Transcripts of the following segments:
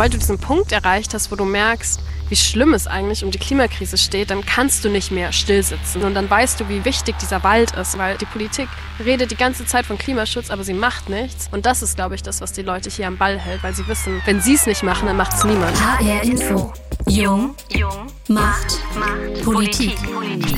sobald du diesen Punkt erreicht hast, wo du merkst, wie schlimm es eigentlich um die Klimakrise steht, dann kannst du nicht mehr stillsitzen. Und dann weißt du, wie wichtig dieser Wald ist, weil die Politik redet die ganze Zeit von Klimaschutz, aber sie macht nichts. Und das ist, glaube ich, das, was die Leute hier am Ball hält, weil sie wissen, wenn sie es nicht machen, dann macht es niemand. HR Info. Jung. Jung. Macht. Macht. Politik. Politik.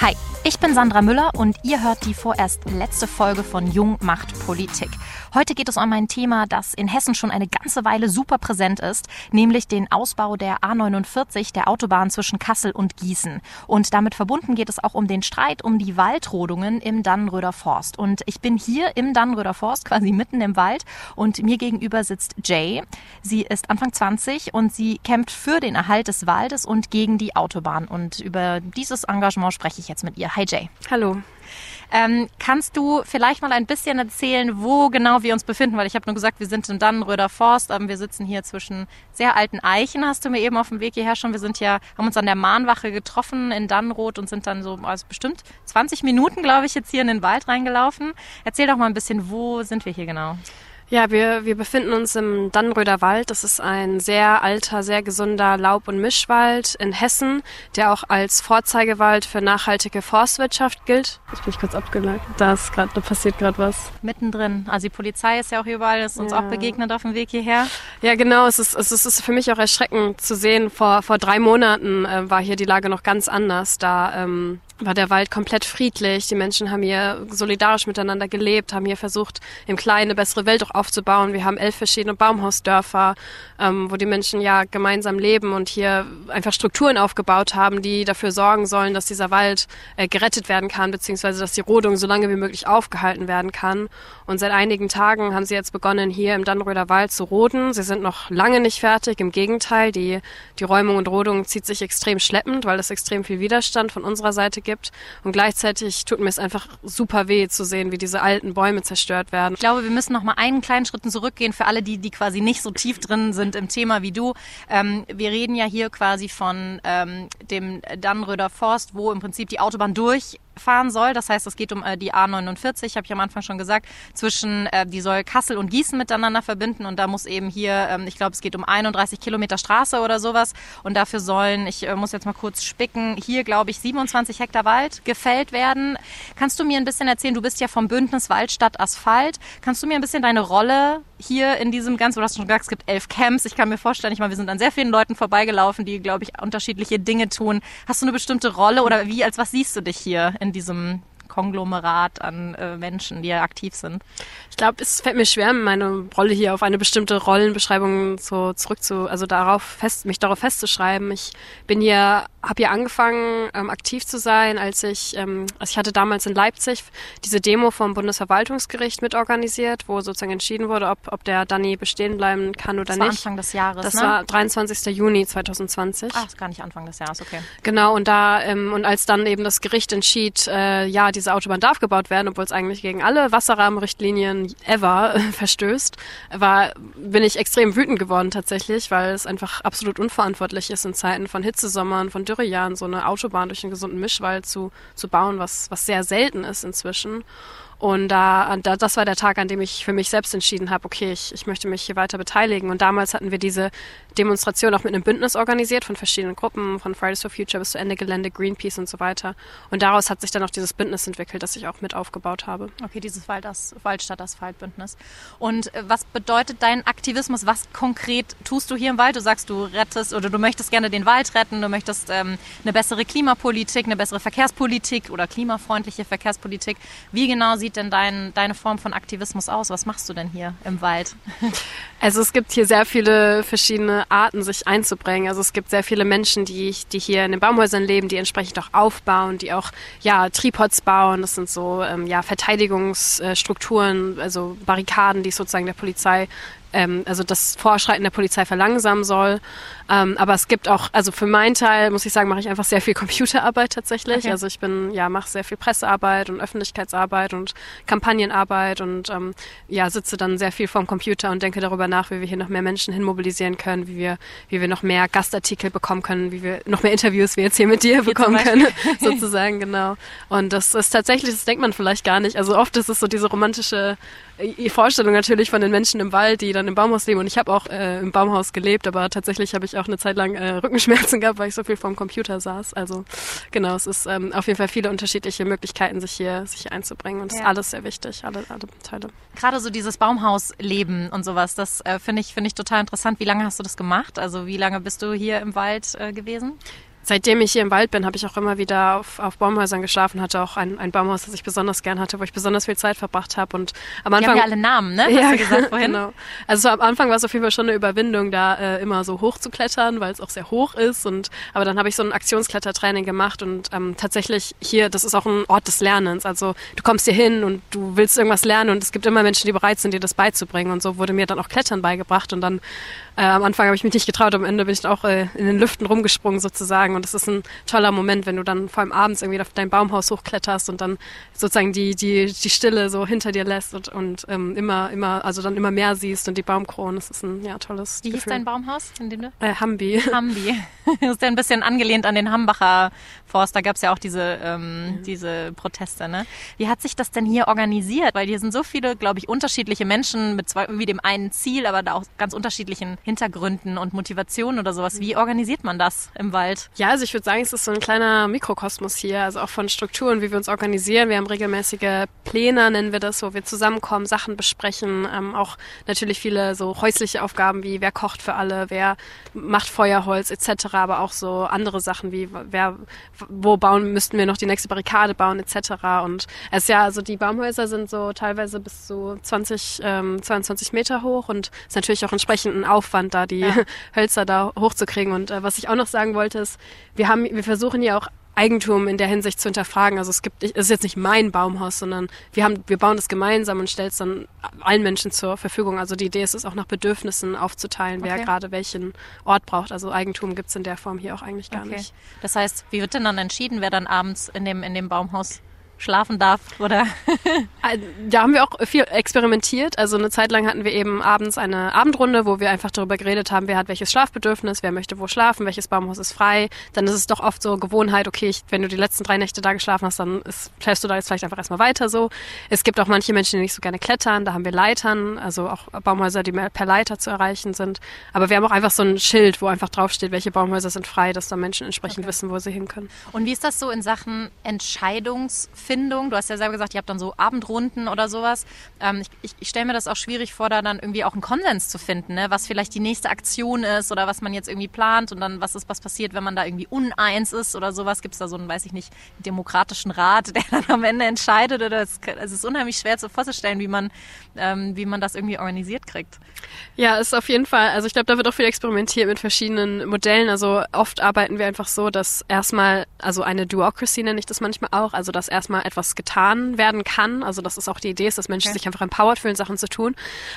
Hi. Ich bin Sandra Müller und ihr hört die vorerst letzte Folge von Jung macht Politik. Heute geht es um ein Thema, das in Hessen schon eine ganze Weile super präsent ist, nämlich den Ausbau der A49, der Autobahn zwischen Kassel und Gießen. Und damit verbunden geht es auch um den Streit um die Waldrodungen im Dannenröder Forst. Und ich bin hier im Dannenröder Forst, quasi mitten im Wald, und mir gegenüber sitzt Jay. Sie ist Anfang 20 und sie kämpft für den Erhalt des Waldes und gegen die Autobahn. Und über dieses Engagement spreche ich jetzt mit ihr. Hi Jay. Hallo. Ähm, kannst du vielleicht mal ein bisschen erzählen, wo genau wir uns befinden? Weil ich habe nur gesagt, wir sind in Dannenröder Forst, aber wir sitzen hier zwischen sehr alten Eichen, hast du mir eben auf dem Weg hierher schon. Wir sind ja, haben uns an der Mahnwache getroffen in Dannenroth und sind dann so, also bestimmt 20 Minuten, glaube ich, jetzt hier in den Wald reingelaufen. Erzähl doch mal ein bisschen, wo sind wir hier genau? Ja, wir, wir befinden uns im Dannenröder Wald. Das ist ein sehr alter, sehr gesunder Laub- und Mischwald in Hessen, der auch als Vorzeigewald für nachhaltige Forstwirtschaft gilt. Ich bin kurz abgeleitet. Da ist gerade, da passiert gerade was. Mittendrin. Also die Polizei ist ja auch überall, ist uns ja. auch begegnet auf dem Weg hierher. Ja, genau. Es ist, es ist für mich auch erschreckend zu sehen. Vor, vor drei Monaten äh, war hier die Lage noch ganz anders. Da ähm, war der Wald komplett friedlich. Die Menschen haben hier solidarisch miteinander gelebt, haben hier versucht, im Kleinen eine bessere Welt auch aufzubauen. Wir haben elf verschiedene Baumhausdörfer, ähm, wo die Menschen ja gemeinsam leben und hier einfach Strukturen aufgebaut haben, die dafür sorgen sollen, dass dieser Wald äh, gerettet werden kann, beziehungsweise dass die Rodung so lange wie möglich aufgehalten werden kann. Und seit einigen Tagen haben sie jetzt begonnen, hier im Dannröder Wald zu roden. Sie sind noch lange nicht fertig. Im Gegenteil, die, die Räumung und Rodung zieht sich extrem schleppend, weil es extrem viel Widerstand von unserer Seite gibt. Und gleichzeitig tut mir es einfach super weh zu sehen, wie diese alten Bäume zerstört werden. Ich glaube, wir müssen noch mal einen kleinen Schritt zurückgehen für alle, die, die quasi nicht so tief drin sind im Thema wie du. Ähm, wir reden ja hier quasi von ähm, dem Dannröder Forst, wo im Prinzip die Autobahn durch fahren soll. Das heißt, es geht um äh, die A49, habe ich am Anfang schon gesagt, zwischen, äh, die soll Kassel und Gießen miteinander verbinden und da muss eben hier, ähm, ich glaube, es geht um 31 Kilometer Straße oder sowas und dafür sollen, ich äh, muss jetzt mal kurz spicken, hier glaube ich 27 Hektar Wald gefällt werden. Kannst du mir ein bisschen erzählen, du bist ja vom Bündnis Waldstadt Asphalt, kannst du mir ein bisschen deine Rolle hier in diesem ganzen, du hast schon gesagt, es gibt elf Camps, ich kann mir vorstellen, ich meine, wir sind an sehr vielen Leuten vorbeigelaufen, die, glaube ich, unterschiedliche Dinge tun. Hast du eine bestimmte Rolle oder wie, als was siehst du dich hier in diesem Konglomerat an äh, Menschen, die ja aktiv sind. Ich glaube, es fällt mir schwer, meine Rolle hier auf eine bestimmte Rollenbeschreibung so zurück zu, also darauf fest, mich darauf festzuschreiben. Ich bin hier, habe hier angefangen, ähm, aktiv zu sein, als ich, ähm, also ich hatte damals in Leipzig diese Demo vom Bundesverwaltungsgericht mitorganisiert, wo sozusagen entschieden wurde, ob, ob der Danny bestehen bleiben kann oder das war nicht. Anfang des Jahres. Das ne? war 23. Juni 2020. Ach, ist gar nicht Anfang des Jahres, okay. Genau, und da, ähm, und als dann eben das Gericht entschied, äh, ja, diese Autobahn darf gebaut werden, obwohl es eigentlich gegen alle Wasserrahmenrichtlinien ever verstößt, war, bin ich extrem wütend geworden tatsächlich, weil es einfach absolut unverantwortlich ist, in Zeiten von Hitzesommern, von Dürrejahren so eine Autobahn durch einen gesunden Mischwald zu, zu bauen, was, was sehr selten ist inzwischen. Und da, da, das war der Tag, an dem ich für mich selbst entschieden habe, okay, ich, ich möchte mich hier weiter beteiligen. Und damals hatten wir diese Demonstration auch mit einem Bündnis organisiert von verschiedenen Gruppen, von Fridays for Future bis zu Ende Gelände, Greenpeace und so weiter. Und daraus hat sich dann auch dieses Bündnis entwickelt, das ich auch mit aufgebaut habe. Okay, dieses Wald Waldstadt-Asphalt-Bündnis. Und äh, was bedeutet dein Aktivismus? Was konkret tust du hier im Wald? Du sagst, du rettest oder du möchtest gerne den Wald retten, du möchtest ähm, eine bessere Klimapolitik, eine bessere Verkehrspolitik oder klimafreundliche Verkehrspolitik. Wie genau sieht denn dein, deine Form von Aktivismus aus? Was machst du denn hier im Wald? Also es gibt hier sehr viele verschiedene Arten, sich einzubringen. Also es gibt sehr viele Menschen, die, die hier in den Baumhäusern leben, die entsprechend auch aufbauen, die auch ja Tripods bauen. Das sind so ähm, ja Verteidigungsstrukturen, also Barrikaden, die sozusagen der Polizei ähm, also das Vorschreiten der Polizei verlangsamen soll. Ähm, aber es gibt auch, also für meinen Teil muss ich sagen, mache ich einfach sehr viel Computerarbeit tatsächlich. Okay. Also ich bin, ja, mache sehr viel Pressearbeit und Öffentlichkeitsarbeit und Kampagnenarbeit und ähm, ja, sitze dann sehr viel vorm Computer und denke darüber nach, wie wir hier noch mehr Menschen hinmobilisieren können, wie wir, wie wir noch mehr Gastartikel bekommen können, wie wir noch mehr Interviews wie jetzt hier mit dir hier bekommen können, sozusagen, genau. Und das ist tatsächlich, das denkt man vielleicht gar nicht. Also oft ist es so diese romantische äh, Vorstellung natürlich von den Menschen im Wald, die dann dann im Baumhaus leben und ich habe auch äh, im Baumhaus gelebt, aber tatsächlich habe ich auch eine Zeit lang äh, Rückenschmerzen gehabt, weil ich so viel vorm Computer saß. Also genau, es ist ähm, auf jeden Fall viele unterschiedliche Möglichkeiten, sich hier, sich hier einzubringen und es ja. ist alles sehr wichtig, alle, alle Teile. Gerade so dieses Baumhausleben und sowas, das äh, finde ich, finde ich total interessant. Wie lange hast du das gemacht? Also wie lange bist du hier im Wald äh, gewesen? Seitdem ich hier im Wald bin, habe ich auch immer wieder auf, auf Baumhäusern geschlafen, hatte auch ein, ein Baumhaus, das ich besonders gern hatte, wo ich besonders viel Zeit verbracht habe. Und am Anfang. Die haben ja alle Namen, ne? Hast ja, gesagt vorhin? genau. Also am Anfang war es auf jeden Fall schon eine Überwindung, da äh, immer so hoch zu klettern, weil es auch sehr hoch ist. Und aber dann habe ich so ein Aktionsklettertraining gemacht und ähm, tatsächlich hier, das ist auch ein Ort des Lernens. Also du kommst hier hin und du willst irgendwas lernen und es gibt immer Menschen, die bereit sind, dir das beizubringen. Und so wurde mir dann auch Klettern beigebracht und dann äh, am Anfang habe ich mich nicht getraut, am Ende bin ich auch äh, in den Lüften rumgesprungen sozusagen. Und das ist ein toller Moment, wenn du dann vor allem abends irgendwie auf dein Baumhaus hochkletterst und dann sozusagen die, die, die Stille so hinter dir lässt und, und ähm, immer, immer, also dann immer mehr siehst und die Baumkronen. Das ist ein ja, tolles Wie Gefühl. hieß dein Baumhaus, in dem du? Äh, Hambi. Hambi. das ist ja ein bisschen angelehnt an den Hambacher Forst. Da gab es ja auch diese, ähm, mhm. diese Proteste. Ne? Wie hat sich das denn hier organisiert? Weil hier sind so viele, glaube ich, unterschiedliche Menschen mit zwei, irgendwie dem einen Ziel, aber da auch ganz unterschiedlichen Hintergründen und Motivationen oder sowas. Wie organisiert man das im Wald? Ja, also ich würde sagen, es ist so ein kleiner Mikrokosmos hier, also auch von Strukturen, wie wir uns organisieren. Wir haben regelmäßige Pläne, nennen wir das, wo wir zusammenkommen, Sachen besprechen, ähm, auch natürlich viele so häusliche Aufgaben wie wer kocht für alle, wer macht Feuerholz etc., aber auch so andere Sachen wie wer wo bauen, müssten wir noch die nächste Barrikade bauen, etc. Und es ist ja, also die Baumhäuser sind so teilweise bis zu 20, ähm, 22 Meter hoch und es ist natürlich auch entsprechend ein Aufwand, da die ja. Hölzer da hochzukriegen. Und äh, was ich auch noch sagen wollte, ist, wir haben, wir versuchen ja auch Eigentum in der Hinsicht zu hinterfragen. Also es gibt, es ist jetzt nicht mein Baumhaus, sondern wir haben, wir bauen es gemeinsam und stellen es dann allen Menschen zur Verfügung. Also die Idee ist es auch nach Bedürfnissen aufzuteilen, wer okay. gerade welchen Ort braucht. Also Eigentum gibt es in der Form hier auch eigentlich gar okay. nicht. Das heißt, wie wird denn dann entschieden, wer dann abends in dem, in dem Baumhaus schlafen darf, oder? Äh, da haben wir auch viel experimentiert. Also eine Zeit lang hatten wir eben abends eine Abendrunde, wo wir einfach darüber geredet haben, wer hat welches Schlafbedürfnis, wer möchte wo schlafen, welches Baumhaus ist frei. Dann ist es doch oft so Gewohnheit, okay, ich, wenn du die letzten drei Nächte da geschlafen hast, dann ist, schläfst du da jetzt vielleicht einfach erstmal weiter so. Es gibt auch manche Menschen, die nicht so gerne klettern, da haben wir Leitern, also auch Baumhäuser, die per Leiter zu erreichen sind. Aber wir haben auch einfach so ein Schild, wo einfach draufsteht, welche Baumhäuser sind frei, dass da Menschen entsprechend okay. wissen, wo sie hin können. Und wie ist das so in Sachen Entscheidungsfindung? Findung. Du hast ja selber gesagt, ihr habt dann so Abendrunden oder sowas. Ähm, ich ich, ich stelle mir das auch schwierig vor, da dann irgendwie auch einen Konsens zu finden, ne? was vielleicht die nächste Aktion ist oder was man jetzt irgendwie plant und dann was ist, was passiert, wenn man da irgendwie uneins ist oder sowas. Gibt es da so einen, weiß ich nicht, demokratischen Rat, der dann am Ende entscheidet? Oder es, es ist unheimlich schwer zu vorzustellen, wie man, ähm, wie man das irgendwie organisiert kriegt. Ja, ist auf jeden Fall, also ich glaube, da wird auch viel experimentiert mit verschiedenen Modellen. Also oft arbeiten wir einfach so, dass erstmal, also eine Duocracy nenne ich das manchmal auch, also dass erstmal etwas getan werden kann. Also das ist auch die Idee, ist, dass Menschen okay. sich einfach empowered fühlen, Sachen zu tun.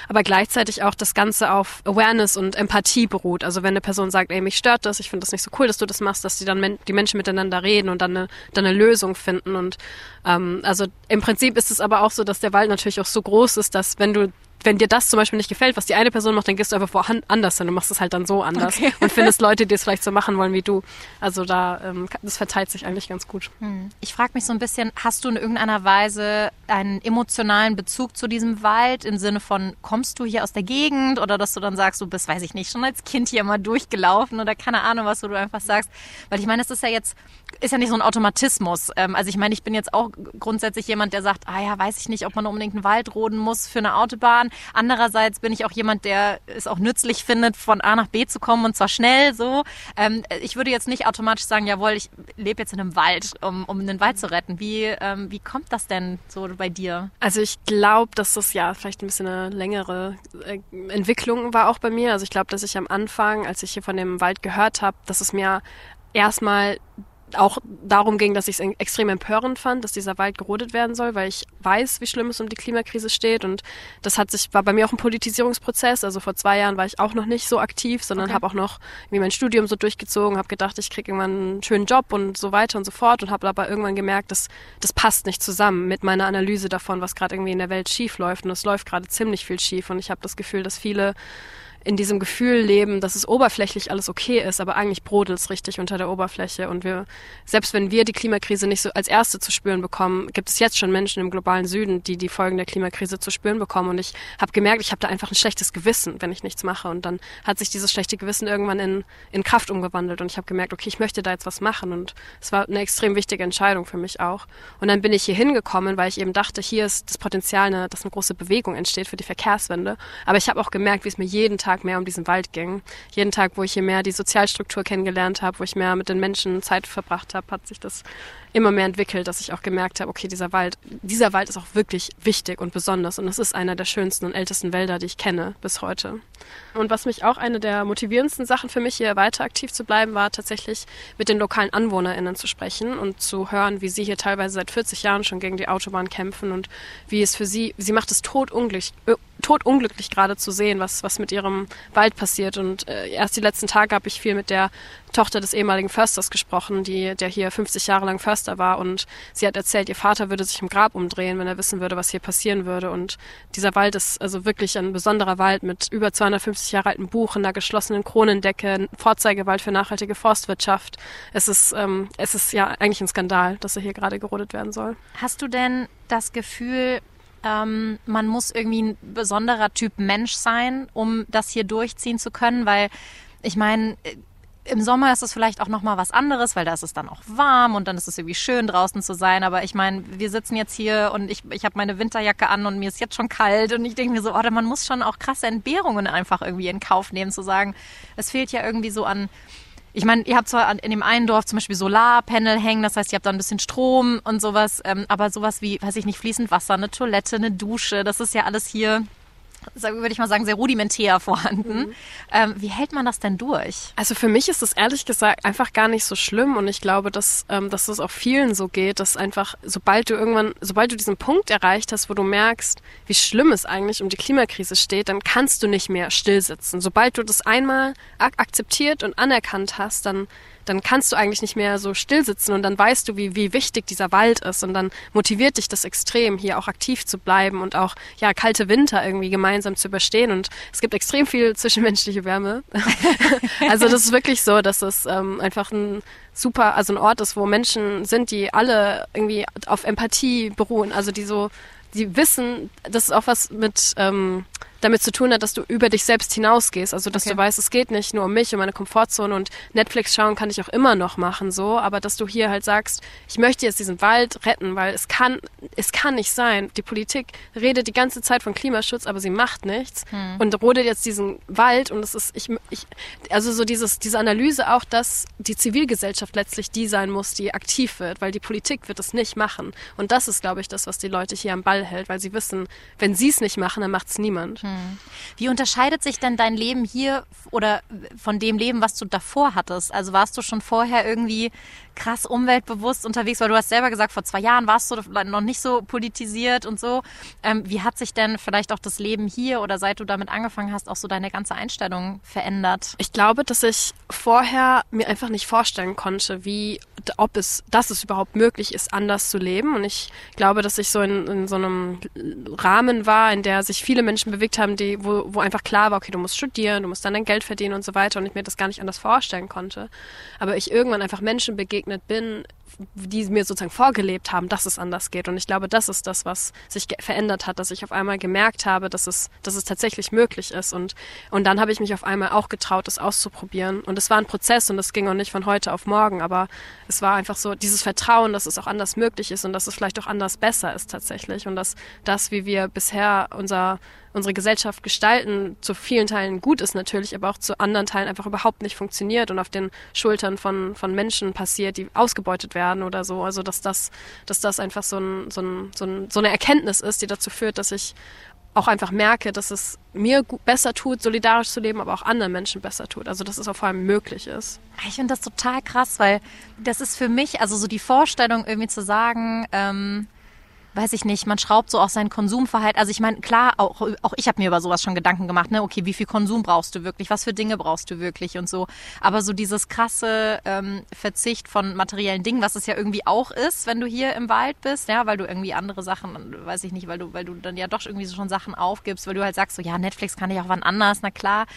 Aber gleichzeitig auch das Ganze auf Awareness und Empathie beruht. Also wenn eine Person sagt, ey, mich stört das, ich finde das nicht so cool, dass du das machst, dass die dann men die Menschen miteinander reden und dann eine, dann eine Lösung finden. Und ähm, also im Prinzip ist es aber auch so, dass der Wald natürlich auch so groß ist, dass wenn du wenn dir das zum Beispiel nicht gefällt, was die eine Person macht, dann gehst du einfach woanders hin und machst es halt dann so anders okay. und findest Leute, die es vielleicht so machen wollen wie du. Also da, ähm, das verteilt sich eigentlich ganz gut. Hm. Ich frage mich so ein bisschen, hast du in irgendeiner Weise einen emotionalen Bezug zu diesem Wald im Sinne von, kommst du hier aus der Gegend oder dass du dann sagst, du bist, weiß ich nicht, schon als Kind hier mal durchgelaufen oder keine Ahnung, was du einfach sagst. Weil ich meine, das ist ja jetzt, ist ja nicht so ein Automatismus. Ähm, also ich meine, ich bin jetzt auch grundsätzlich jemand, der sagt, ah ja, weiß ich nicht, ob man unbedingt einen Wald roden muss für eine Autobahn fahren. Andererseits bin ich auch jemand, der es auch nützlich findet, von A nach B zu kommen und zwar schnell so. Ähm, ich würde jetzt nicht automatisch sagen, jawohl, ich lebe jetzt in einem Wald, um, um den Wald zu retten. Wie, ähm, wie kommt das denn so bei dir? Also ich glaube, dass das ja vielleicht ein bisschen eine längere äh, Entwicklung war auch bei mir. Also ich glaube, dass ich am Anfang, als ich hier von dem Wald gehört habe, dass es mir erstmal auch darum ging, dass ich es extrem empörend fand, dass dieser Wald gerodet werden soll, weil ich weiß, wie schlimm es um die Klimakrise steht und das hat sich war bei mir auch ein Politisierungsprozess. Also vor zwei Jahren war ich auch noch nicht so aktiv, sondern okay. habe auch noch wie mein Studium so durchgezogen, habe gedacht, ich kriege irgendwann einen schönen Job und so weiter und so fort und habe aber irgendwann gemerkt, dass das passt nicht zusammen mit meiner Analyse davon, was gerade irgendwie in der Welt schief läuft und es läuft gerade ziemlich viel schief und ich habe das Gefühl, dass viele in diesem Gefühl leben, dass es oberflächlich alles okay ist, aber eigentlich brodelt es richtig unter der Oberfläche. Und wir, selbst wenn wir die Klimakrise nicht so als erste zu spüren bekommen, gibt es jetzt schon Menschen im globalen Süden, die die Folgen der Klimakrise zu spüren bekommen. Und ich habe gemerkt, ich habe da einfach ein schlechtes Gewissen, wenn ich nichts mache. Und dann hat sich dieses schlechte Gewissen irgendwann in, in Kraft umgewandelt. Und ich habe gemerkt, okay, ich möchte da jetzt was machen. Und es war eine extrem wichtige Entscheidung für mich auch. Und dann bin ich hier hingekommen, weil ich eben dachte, hier ist das Potenzial, eine, dass eine große Bewegung entsteht für die Verkehrswende. Aber ich habe auch gemerkt, wie es mir jeden Tag mehr um diesen Wald ging. Jeden Tag, wo ich hier mehr die Sozialstruktur kennengelernt habe, wo ich mehr mit den Menschen Zeit verbracht habe, hat sich das immer mehr entwickelt, dass ich auch gemerkt habe, okay, dieser Wald, dieser Wald ist auch wirklich wichtig und besonders und es ist einer der schönsten und ältesten Wälder, die ich kenne bis heute. Und was mich auch eine der motivierendsten Sachen für mich hier weiter aktiv zu bleiben, war tatsächlich mit den lokalen AnwohnerInnen zu sprechen und zu hören, wie sie hier teilweise seit 40 Jahren schon gegen die Autobahn kämpfen und wie es für sie, sie macht es totunglücklich, äh, totunglücklich gerade zu sehen, was, was mit ihrem Wald passiert. Und äh, erst die letzten Tage habe ich viel mit der Tochter des ehemaligen Försters gesprochen, die, der hier 50 Jahre lang Förster war. Und sie hat erzählt, ihr Vater würde sich im Grab umdrehen, wenn er wissen würde, was hier passieren würde. Und dieser Wald ist also wirklich ein besonderer Wald mit über 250 Jahre alten Buch, einer geschlossenen Kronendecke, ein Vorzeigewald für nachhaltige Forstwirtschaft. Es ist, ähm, es ist ja eigentlich ein Skandal, dass er hier gerade gerodet werden soll. Hast du denn das Gefühl, ähm, man muss irgendwie ein besonderer Typ Mensch sein, um das hier durchziehen zu können, weil ich meine, im Sommer ist es vielleicht auch noch mal was anderes, weil da ist es dann auch warm und dann ist es irgendwie schön draußen zu sein. Aber ich meine, wir sitzen jetzt hier und ich, ich habe meine Winterjacke an und mir ist jetzt schon kalt und ich denke mir so, oh, man muss schon auch krasse Entbehrungen einfach irgendwie in Kauf nehmen, zu sagen, es fehlt ja irgendwie so an ich meine, ihr habt zwar in dem einen Dorf zum Beispiel Solarpanel hängen, das heißt, ihr habt da ein bisschen Strom und sowas, ähm, aber sowas wie, weiß ich nicht, fließend Wasser, eine Toilette, eine Dusche, das ist ja alles hier würde ich mal sagen, sehr rudimentär vorhanden. Mhm. Ähm, wie hält man das denn durch? Also für mich ist es ehrlich gesagt einfach gar nicht so schlimm und ich glaube, dass, ähm, dass es auch vielen so geht, dass einfach, sobald du irgendwann, sobald du diesen Punkt erreicht hast, wo du merkst, wie schlimm es eigentlich um die Klimakrise steht, dann kannst du nicht mehr stillsitzen. Sobald du das einmal ak akzeptiert und anerkannt hast, dann dann kannst du eigentlich nicht mehr so still sitzen und dann weißt du, wie, wie wichtig dieser Wald ist und dann motiviert dich das extrem, hier auch aktiv zu bleiben und auch, ja, kalte Winter irgendwie gemeinsam zu überstehen und es gibt extrem viel zwischenmenschliche Wärme. also das ist wirklich so, dass es ähm, einfach ein super, also ein Ort ist, wo Menschen sind, die alle irgendwie auf Empathie beruhen, also die so, die wissen, das ist auch was mit, ähm, damit zu tun hat, dass du über dich selbst hinausgehst. Also, dass okay. du weißt, es geht nicht nur um mich, um meine Komfortzone und Netflix schauen kann ich auch immer noch machen, so. Aber dass du hier halt sagst, ich möchte jetzt diesen Wald retten, weil es kann, es kann nicht sein. Die Politik redet die ganze Zeit von Klimaschutz, aber sie macht nichts hm. und rodet jetzt diesen Wald und es ist, ich, ich, also so dieses, diese Analyse auch, dass die Zivilgesellschaft letztlich die sein muss, die aktiv wird, weil die Politik wird es nicht machen. Und das ist, glaube ich, das, was die Leute hier am Ball hält, weil sie wissen, wenn sie es nicht machen, dann macht es niemand. Hm. Wie unterscheidet sich denn dein Leben hier oder von dem Leben, was du davor hattest? Also warst du schon vorher irgendwie krass umweltbewusst unterwegs, weil du hast selber gesagt, vor zwei Jahren warst du noch nicht so politisiert und so. Ähm, wie hat sich denn vielleicht auch das Leben hier oder seit du damit angefangen hast, auch so deine ganze Einstellung verändert? Ich glaube, dass ich vorher mir einfach nicht vorstellen konnte, wie, ob es, dass es überhaupt möglich ist, anders zu leben. Und ich glaube, dass ich so in, in so einem Rahmen war, in der sich viele Menschen bewegt haben, die, wo, wo einfach klar war, okay, du musst studieren, du musst dann dein Geld verdienen und so weiter und ich mir das gar nicht anders vorstellen konnte. Aber ich irgendwann einfach Menschen begegnet begegnet bin, die mir sozusagen vorgelebt haben, dass es anders geht. Und ich glaube, das ist das, was sich verändert hat, dass ich auf einmal gemerkt habe, dass es, dass es tatsächlich möglich ist. Und, und dann habe ich mich auf einmal auch getraut, es auszuprobieren. Und es war ein Prozess und es ging auch nicht von heute auf morgen, aber es war einfach so dieses Vertrauen, dass es auch anders möglich ist und dass es vielleicht auch anders besser ist tatsächlich. Und dass das, wie wir bisher unser unsere Gesellschaft gestalten, zu vielen Teilen gut ist natürlich, aber auch zu anderen Teilen einfach überhaupt nicht funktioniert und auf den Schultern von, von Menschen passiert, die ausgebeutet werden oder so. Also dass das, dass das einfach so, ein, so, ein, so, ein, so eine Erkenntnis ist, die dazu führt, dass ich auch einfach merke, dass es mir besser tut, solidarisch zu leben, aber auch anderen Menschen besser tut. Also dass es auch vor allem möglich ist. Ich finde das total krass, weil das ist für mich, also so die Vorstellung irgendwie zu sagen, ähm, weiß ich nicht, man schraubt so auch sein Konsumverhalten. Also ich meine, klar, auch, auch ich habe mir über sowas schon Gedanken gemacht, ne? Okay, wie viel Konsum brauchst du wirklich? Was für Dinge brauchst du wirklich und so. Aber so dieses krasse ähm, Verzicht von materiellen Dingen, was es ja irgendwie auch ist, wenn du hier im Wald bist, ja, weil du irgendwie andere Sachen, weiß ich nicht, weil du, weil du dann ja doch irgendwie so schon Sachen aufgibst, weil du halt sagst, so ja, Netflix kann ich auch wann anders, na klar.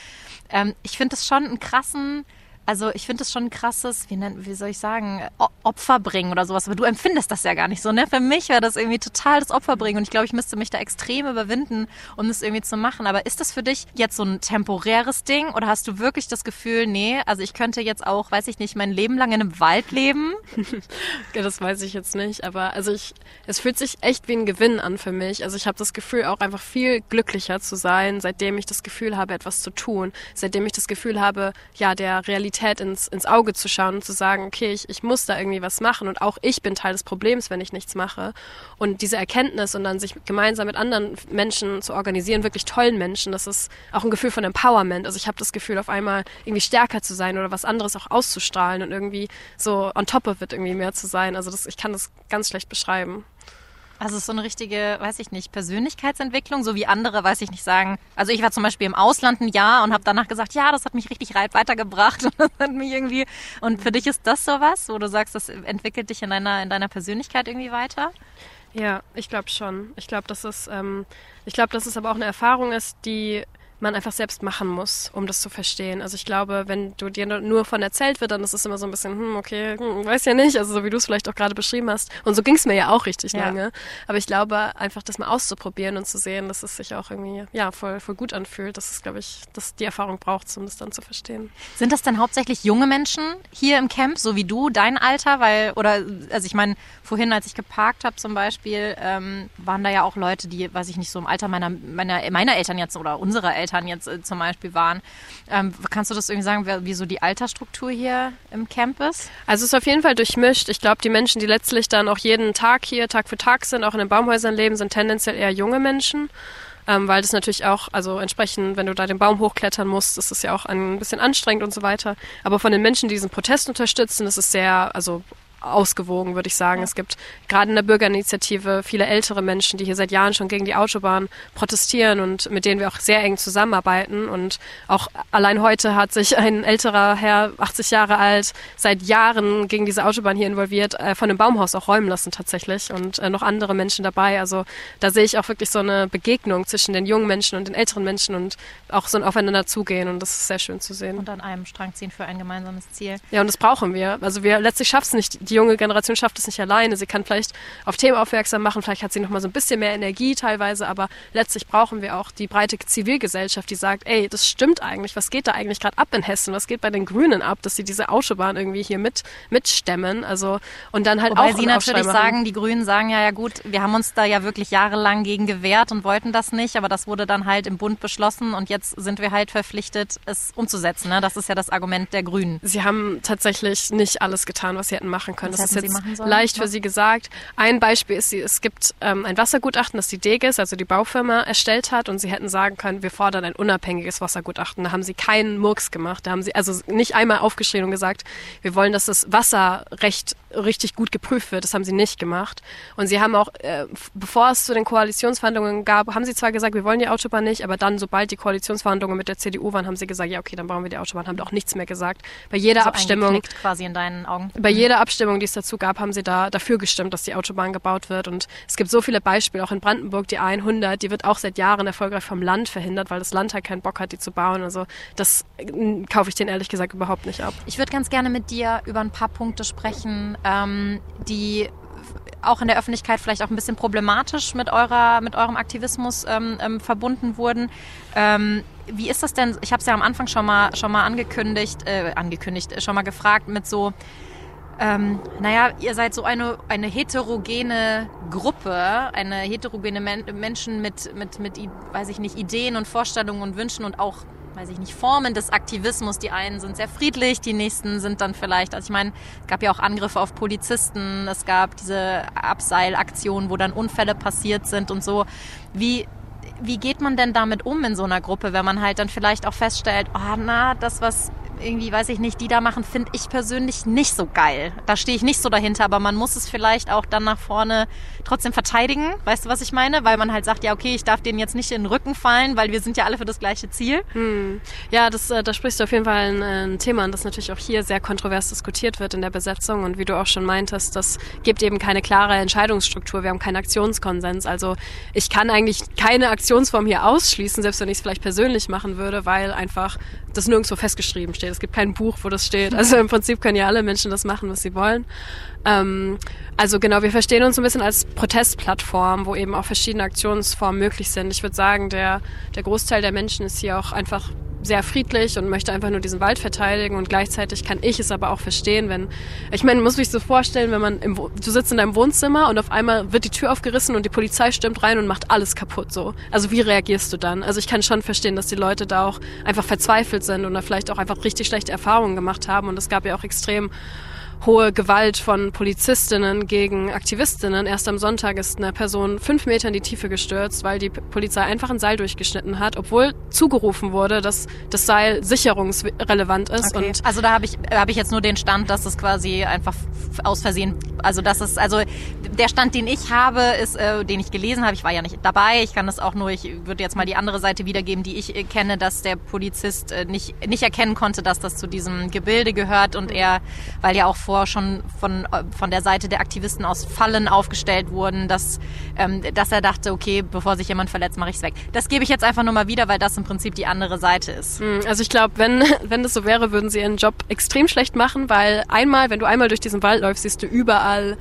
Ähm, ich finde das schon einen krassen also ich finde es schon ein krasses, wie, nennt, wie soll ich sagen, Opfer bringen oder sowas. Aber du empfindest das ja gar nicht so, ne? Für mich wäre das irgendwie total das Opfer bringen. Und ich glaube, ich müsste mich da extrem überwinden, um das irgendwie zu machen. Aber ist das für dich jetzt so ein temporäres Ding? Oder hast du wirklich das Gefühl, nee, also ich könnte jetzt auch, weiß ich nicht, mein Leben lang in einem Wald leben? das weiß ich jetzt nicht. Aber also ich, es fühlt sich echt wie ein Gewinn an für mich. Also ich habe das Gefühl, auch einfach viel glücklicher zu sein, seitdem ich das Gefühl habe, etwas zu tun. Seitdem ich das Gefühl habe, ja, der Realität Realität ins, ins Auge zu schauen und zu sagen, okay, ich, ich muss da irgendwie was machen und auch ich bin Teil des Problems, wenn ich nichts mache. Und diese Erkenntnis und dann sich gemeinsam mit anderen Menschen zu organisieren, wirklich tollen Menschen, das ist auch ein Gefühl von Empowerment. Also ich habe das Gefühl, auf einmal irgendwie stärker zu sein oder was anderes auch auszustrahlen und irgendwie so on top of it irgendwie mehr zu sein. Also das, ich kann das ganz schlecht beschreiben. Also so eine richtige, weiß ich nicht, Persönlichkeitsentwicklung, so wie andere, weiß ich nicht, sagen. Also ich war zum Beispiel im Ausland ein Jahr und habe danach gesagt, ja, das hat mich richtig weitergebracht und das hat mich irgendwie. Und für dich ist das sowas, wo du sagst, das entwickelt dich in deiner in deiner Persönlichkeit irgendwie weiter? Ja, ich glaube schon. Ich glaube, dass es, ähm, ich glaube, dass es aber auch eine Erfahrung ist, die man einfach selbst machen muss, um das zu verstehen. Also ich glaube, wenn du dir nur von erzählt wird, dann ist es immer so ein bisschen, hm, okay, hm, weiß ja nicht, also so wie du es vielleicht auch gerade beschrieben hast. Und so ging es mir ja auch richtig ja. lange. Aber ich glaube, einfach das mal auszuprobieren und zu sehen, dass es sich auch irgendwie, ja, voll, voll gut anfühlt, das ist, glaube ich, dass die Erfahrung braucht, um das dann zu verstehen. Sind das denn hauptsächlich junge Menschen hier im Camp, so wie du, dein Alter? Weil, oder, also ich meine, vorhin, als ich geparkt habe zum Beispiel, ähm, waren da ja auch Leute, die, weiß ich nicht, so im Alter meiner, meiner, meiner Eltern jetzt oder unserer Eltern Eltern jetzt äh, zum Beispiel waren. Ähm, kannst du das irgendwie sagen, wie so die Altersstruktur hier im Camp ist? Also es ist auf jeden Fall durchmischt. Ich glaube, die Menschen, die letztlich dann auch jeden Tag hier, Tag für Tag sind, auch in den Baumhäusern leben, sind tendenziell eher junge Menschen. Ähm, weil das natürlich auch, also entsprechend, wenn du da den Baum hochklettern musst, ist es ja auch ein bisschen anstrengend und so weiter. Aber von den Menschen, die diesen Protest unterstützen, ist es sehr, also ausgewogen, würde ich sagen. Ja. Es gibt gerade in der Bürgerinitiative viele ältere Menschen, die hier seit Jahren schon gegen die Autobahn protestieren und mit denen wir auch sehr eng zusammenarbeiten. Und auch allein heute hat sich ein älterer Herr, 80 Jahre alt, seit Jahren gegen diese Autobahn hier involviert, äh, von dem Baumhaus auch räumen lassen tatsächlich und äh, noch andere Menschen dabei. Also da sehe ich auch wirklich so eine Begegnung zwischen den jungen Menschen und den älteren Menschen und auch so ein Aufeinander zugehen und das ist sehr schön zu sehen. Und an einem Strang ziehen für ein gemeinsames Ziel. Ja, und das brauchen wir. Also wir letztlich schaffen es nicht, die junge Generation schafft es nicht alleine. Sie kann vielleicht auf Themen aufmerksam machen, vielleicht hat sie noch mal so ein bisschen mehr Energie teilweise, aber letztlich brauchen wir auch die breite Zivilgesellschaft, die sagt, ey, das stimmt eigentlich, was geht da eigentlich gerade ab in Hessen? Was geht bei den Grünen ab, dass sie diese Autobahn irgendwie hier mit mitstemmen? Also und dann halt Wobei auch sie natürlich sagen, die Grünen sagen ja, ja gut, wir haben uns da ja wirklich jahrelang gegen gewehrt und wollten das nicht, aber das wurde dann halt im Bund beschlossen und jetzt sind wir halt verpflichtet, es umzusetzen. Ne? Das ist ja das Argument der Grünen. Sie haben tatsächlich nicht alles getan, was sie hätten machen können. Das, das ist jetzt leicht für Sie gesagt. Ein Beispiel ist, es gibt ähm, ein Wassergutachten, das die Deges, also die Baufirma, erstellt hat und Sie hätten sagen können, wir fordern ein unabhängiges Wassergutachten. Da haben Sie keinen Murks gemacht. Da haben Sie also nicht einmal aufgeschrieben und gesagt, wir wollen, dass das Wasserrecht richtig gut geprüft wird. Das haben Sie nicht gemacht. Und Sie haben auch, äh, bevor es zu den Koalitionsverhandlungen gab, haben Sie zwar gesagt, wir wollen die Autobahn nicht, aber dann, sobald die Koalitionsverhandlungen mit der CDU waren, haben Sie gesagt, ja okay, dann brauchen wir die Autobahn, haben auch nichts mehr gesagt. Bei jeder also Abstimmung, quasi in deinen Augen. Bei jeder Abstimmung, die es dazu gab, haben sie da dafür gestimmt, dass die Autobahn gebaut wird. Und es gibt so viele Beispiele, auch in Brandenburg, die 100, die wird auch seit Jahren erfolgreich vom Land verhindert, weil das Land halt keinen Bock hat, die zu bauen. Also das äh, kaufe ich denen ehrlich gesagt überhaupt nicht ab. Ich würde ganz gerne mit dir über ein paar Punkte sprechen, ähm, die auch in der Öffentlichkeit vielleicht auch ein bisschen problematisch mit eurer mit eurem Aktivismus ähm, ähm, verbunden wurden. Ähm, wie ist das denn? Ich habe es ja am Anfang schon mal schon mal angekündigt, äh, angekündigt, schon mal gefragt mit so ähm, naja, ihr seid so eine, eine heterogene Gruppe, eine heterogene Men Menschen mit, mit, mit, weiß ich nicht, Ideen und Vorstellungen und Wünschen und auch, weiß ich nicht, Formen des Aktivismus. Die einen sind sehr friedlich, die nächsten sind dann vielleicht, also ich meine, es gab ja auch Angriffe auf Polizisten, es gab diese Abseilaktionen, wo dann Unfälle passiert sind und so. Wie, wie geht man denn damit um in so einer Gruppe, wenn man halt dann vielleicht auch feststellt, oh na, das, was irgendwie, weiß ich nicht, die da machen, finde ich persönlich nicht so geil. Da stehe ich nicht so dahinter, aber man muss es vielleicht auch dann nach vorne trotzdem verteidigen. Weißt du, was ich meine? Weil man halt sagt, ja, okay, ich darf denen jetzt nicht in den Rücken fallen, weil wir sind ja alle für das gleiche Ziel. Hm. Ja, das, äh, da sprichst du auf jeden Fall ein, ein Thema an, das natürlich auch hier sehr kontrovers diskutiert wird in der Besetzung. Und wie du auch schon meintest, das gibt eben keine klare Entscheidungsstruktur. Wir haben keinen Aktionskonsens. Also ich kann eigentlich keine Aktionsform hier ausschließen, selbst wenn ich es vielleicht persönlich machen würde, weil einfach das nirgendwo festgeschrieben steht. Es gibt kein Buch, wo das steht. Also im Prinzip können ja alle Menschen das machen, was sie wollen. Ähm, also genau, wir verstehen uns ein bisschen als Protestplattform, wo eben auch verschiedene Aktionsformen möglich sind. Ich würde sagen, der, der Großteil der Menschen ist hier auch einfach sehr friedlich und möchte einfach nur diesen Wald verteidigen und gleichzeitig kann ich es aber auch verstehen, wenn ich meine, muss mich so vorstellen, wenn man im, du sitzt in deinem Wohnzimmer und auf einmal wird die Tür aufgerissen und die Polizei stürmt rein und macht alles kaputt so. Also wie reagierst du dann? Also ich kann schon verstehen, dass die Leute da auch einfach verzweifelt sind oder vielleicht auch einfach richtig schlechte Erfahrungen gemacht haben und es gab ja auch extrem hohe Gewalt von Polizistinnen gegen Aktivistinnen. Erst am Sonntag ist eine Person fünf Meter in die Tiefe gestürzt, weil die Polizei einfach ein Seil durchgeschnitten hat, obwohl zugerufen wurde, dass das Seil sicherungsrelevant ist. Okay. Und also da habe ich, hab ich jetzt nur den Stand, dass es quasi einfach aus Versehen, also das ist, also der Stand, den ich habe, ist, äh, den ich gelesen habe, ich war ja nicht dabei, ich kann das auch nur, ich würde jetzt mal die andere Seite wiedergeben, die ich äh, kenne, dass der Polizist äh, nicht, nicht erkennen konnte, dass das zu diesem Gebilde gehört und er, weil ja auch davor schon von, von der Seite der Aktivisten aus Fallen aufgestellt wurden, dass, ähm, dass er dachte, okay, bevor sich jemand verletzt, mache ich es weg. Das gebe ich jetzt einfach nur mal wieder, weil das im Prinzip die andere Seite ist. Hm, also ich glaube, wenn, wenn das so wäre, würden sie ihren Job extrem schlecht machen, weil einmal, wenn du einmal durch diesen Wald läufst, siehst du überall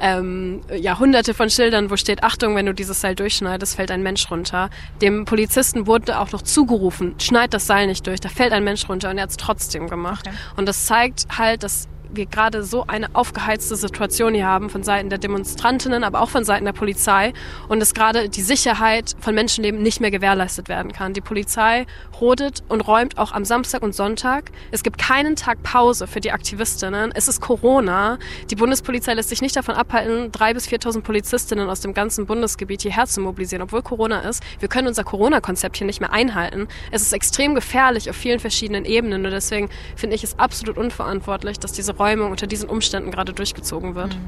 ähm, ja, hunderte von Schildern, wo steht, Achtung, wenn du dieses Seil durchschneidest, fällt ein Mensch runter. Dem Polizisten wurde auch noch zugerufen, schneid das Seil nicht durch, da fällt ein Mensch runter und er hat es trotzdem gemacht. Okay. Und das zeigt halt, dass wir gerade so eine aufgeheizte Situation hier haben von Seiten der Demonstrantinnen, aber auch von Seiten der Polizei und dass gerade die Sicherheit von Menschenleben nicht mehr gewährleistet werden kann. Die Polizei rodet und räumt auch am Samstag und Sonntag. Es gibt keinen Tag Pause für die Aktivistinnen. Es ist Corona. Die Bundespolizei lässt sich nicht davon abhalten, drei bis 4.000 Polizistinnen aus dem ganzen Bundesgebiet hierher zu mobilisieren, obwohl Corona ist. Wir können unser Corona-Konzept hier nicht mehr einhalten. Es ist extrem gefährlich auf vielen verschiedenen Ebenen und deswegen finde ich es absolut unverantwortlich, dass diese Räumung unter diesen Umständen gerade durchgezogen wird. Mhm.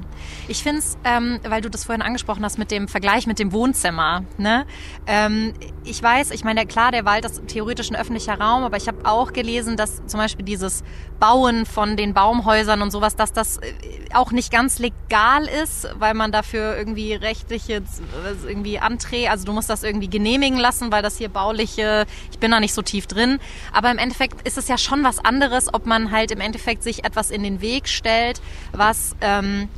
Ich finde es, ähm, weil du das vorhin angesprochen hast mit dem Vergleich mit dem Wohnzimmer. Ne? Ähm, ich weiß, ich meine, klar, der Wald ist theoretisch ein öffentlicher Raum, aber ich habe auch gelesen, dass zum Beispiel dieses Bauen von den Baumhäusern und sowas, dass das äh, auch nicht ganz legal ist, weil man dafür irgendwie rechtliche äh, irgendwie Anträge, also du musst das irgendwie genehmigen lassen, weil das hier bauliche, ich bin da nicht so tief drin, aber im Endeffekt ist es ja schon was anderes, ob man halt im Endeffekt sich etwas in den Weg stellt, was ähm,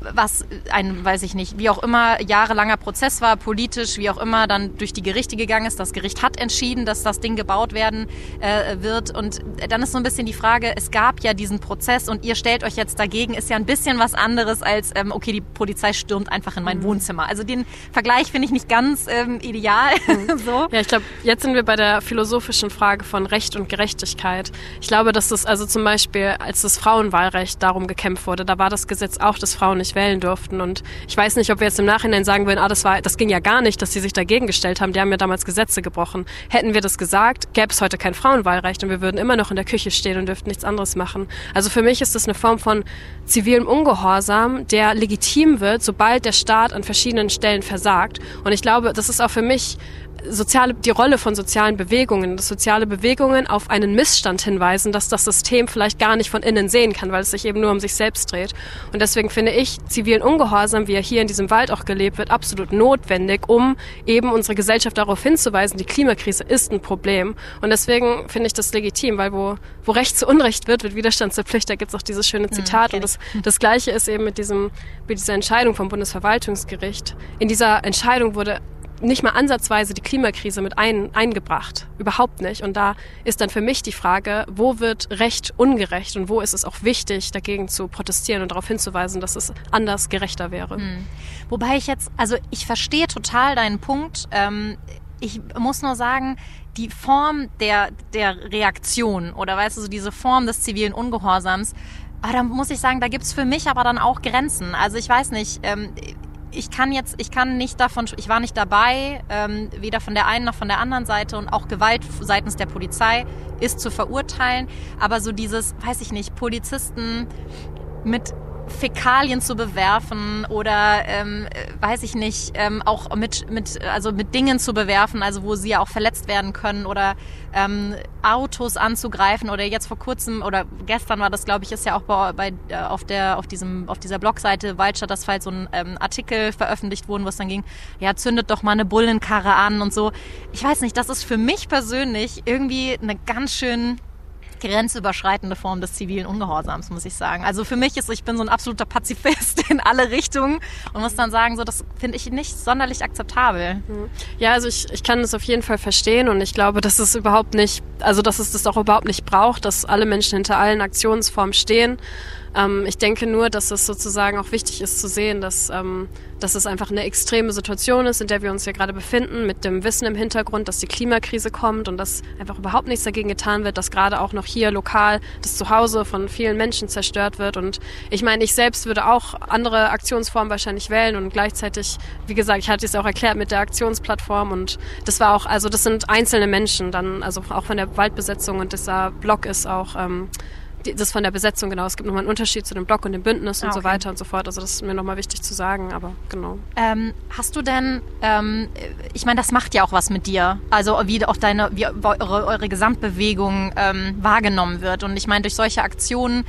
was ein, weiß ich nicht, wie auch immer, jahrelanger Prozess war, politisch, wie auch immer, dann durch die Gerichte gegangen ist. Das Gericht hat entschieden, dass das Ding gebaut werden äh, wird. Und dann ist so ein bisschen die Frage, es gab ja diesen Prozess und ihr stellt euch jetzt dagegen, ist ja ein bisschen was anderes als, ähm, okay, die Polizei stürmt einfach in mein mhm. Wohnzimmer. Also den Vergleich finde ich nicht ganz ähm, ideal. Mhm. so. Ja, ich glaube, jetzt sind wir bei der philosophischen Frage von Recht und Gerechtigkeit. Ich glaube, dass das also zum Beispiel, als das Frauenwahlrecht darum gekämpft wurde, da war das Gesetz auch, dass Frauen nicht wählen durften. Und ich weiß nicht, ob wir jetzt im Nachhinein sagen würden, ah, das war, das ging ja gar nicht, dass sie sich dagegen gestellt haben. Die haben ja damals Gesetze gebrochen. Hätten wir das gesagt, gäbe es heute kein Frauenwahlrecht und wir würden immer noch in der Küche stehen und dürften nichts anderes machen. Also für mich ist das eine Form von zivilem Ungehorsam, der legitim wird, sobald der Staat an verschiedenen Stellen versagt. Und ich glaube, das ist auch für mich soziale, die Rolle von sozialen Bewegungen, dass soziale Bewegungen auf einen Missstand hinweisen, dass das System vielleicht gar nicht von innen sehen kann, weil es sich eben nur um sich selbst dreht. Und deswegen finde ich zivilen Ungehorsam, wie er hier in diesem Wald auch gelebt wird, absolut notwendig, um eben unsere Gesellschaft darauf hinzuweisen, die Klimakrise ist ein Problem. Und deswegen finde ich das legitim, weil wo, wo Recht zu Unrecht wird, wird Widerstand zur Pflicht. Da gibt es auch dieses schöne hm, Zitat. Mhm, und das, das Gleiche ist eben mit diesem, mit dieser Entscheidung vom Bundesverwaltungsgericht. In dieser Entscheidung wurde nicht mal ansatzweise die Klimakrise mit ein, eingebracht. Überhaupt nicht. Und da ist dann für mich die Frage, wo wird Recht ungerecht und wo ist es auch wichtig, dagegen zu protestieren und darauf hinzuweisen, dass es anders gerechter wäre. Hm. Wobei ich jetzt, also ich verstehe total deinen Punkt. Ähm, ich muss nur sagen, die Form der, der Reaktion oder weißt du, so diese Form des zivilen Ungehorsams, ah, da muss ich sagen, da gibt's für mich aber dann auch Grenzen. Also ich weiß nicht, ähm, ich kann jetzt, ich kann nicht davon, ich war nicht dabei, ähm, weder von der einen noch von der anderen Seite und auch Gewalt seitens der Polizei ist zu verurteilen. Aber so dieses, weiß ich nicht, Polizisten mit Fäkalien zu bewerfen oder ähm, weiß ich nicht, ähm, auch mit, mit, also mit Dingen zu bewerfen, also wo sie ja auch verletzt werden können oder ähm, Autos anzugreifen oder jetzt vor kurzem oder gestern war das, glaube ich, ist ja auch bei, bei äh, auf der auf diesem auf dieser Blogseite Waldstadt das Fall so ein ähm, Artikel veröffentlicht worden, wo es dann ging, ja zündet doch mal eine Bullenkarre an und so. Ich weiß nicht, das ist für mich persönlich irgendwie eine ganz schön grenzüberschreitende Form des zivilen Ungehorsams, muss ich sagen. Also für mich ist, ich bin so ein absoluter Pazifist in alle Richtungen und muss dann sagen, so das finde ich nicht sonderlich akzeptabel. Mhm. Ja, also ich, ich kann das auf jeden Fall verstehen und ich glaube, dass es überhaupt nicht, also dass es das auch überhaupt nicht braucht, dass alle Menschen hinter allen Aktionsformen stehen. Ähm, ich denke nur, dass es sozusagen auch wichtig ist zu sehen, dass, ähm, dass es einfach eine extreme Situation ist, in der wir uns ja gerade befinden, mit dem Wissen im Hintergrund, dass die Klimakrise kommt und dass einfach überhaupt nichts dagegen getan wird, dass gerade auch noch hier lokal das Zuhause von vielen Menschen zerstört wird. Und ich meine, ich selbst würde auch andere Aktionsformen wahrscheinlich wählen und gleichzeitig, wie gesagt, ich hatte es auch erklärt mit der Aktionsplattform und das war auch, also das sind einzelne Menschen dann, also auch von der Waldbesetzung und dieser Blog ist auch ähm, das von der Besetzung, genau. Es gibt nochmal einen Unterschied zu dem Block und dem Bündnis und ah, okay. so weiter und so fort. Also das ist mir nochmal wichtig zu sagen, aber genau. Ähm, hast du denn, ähm, ich meine, das macht ja auch was mit dir. Also wie auch deine, wie eure, eure Gesamtbewegung ähm, wahrgenommen wird. Und ich meine, durch solche Aktionen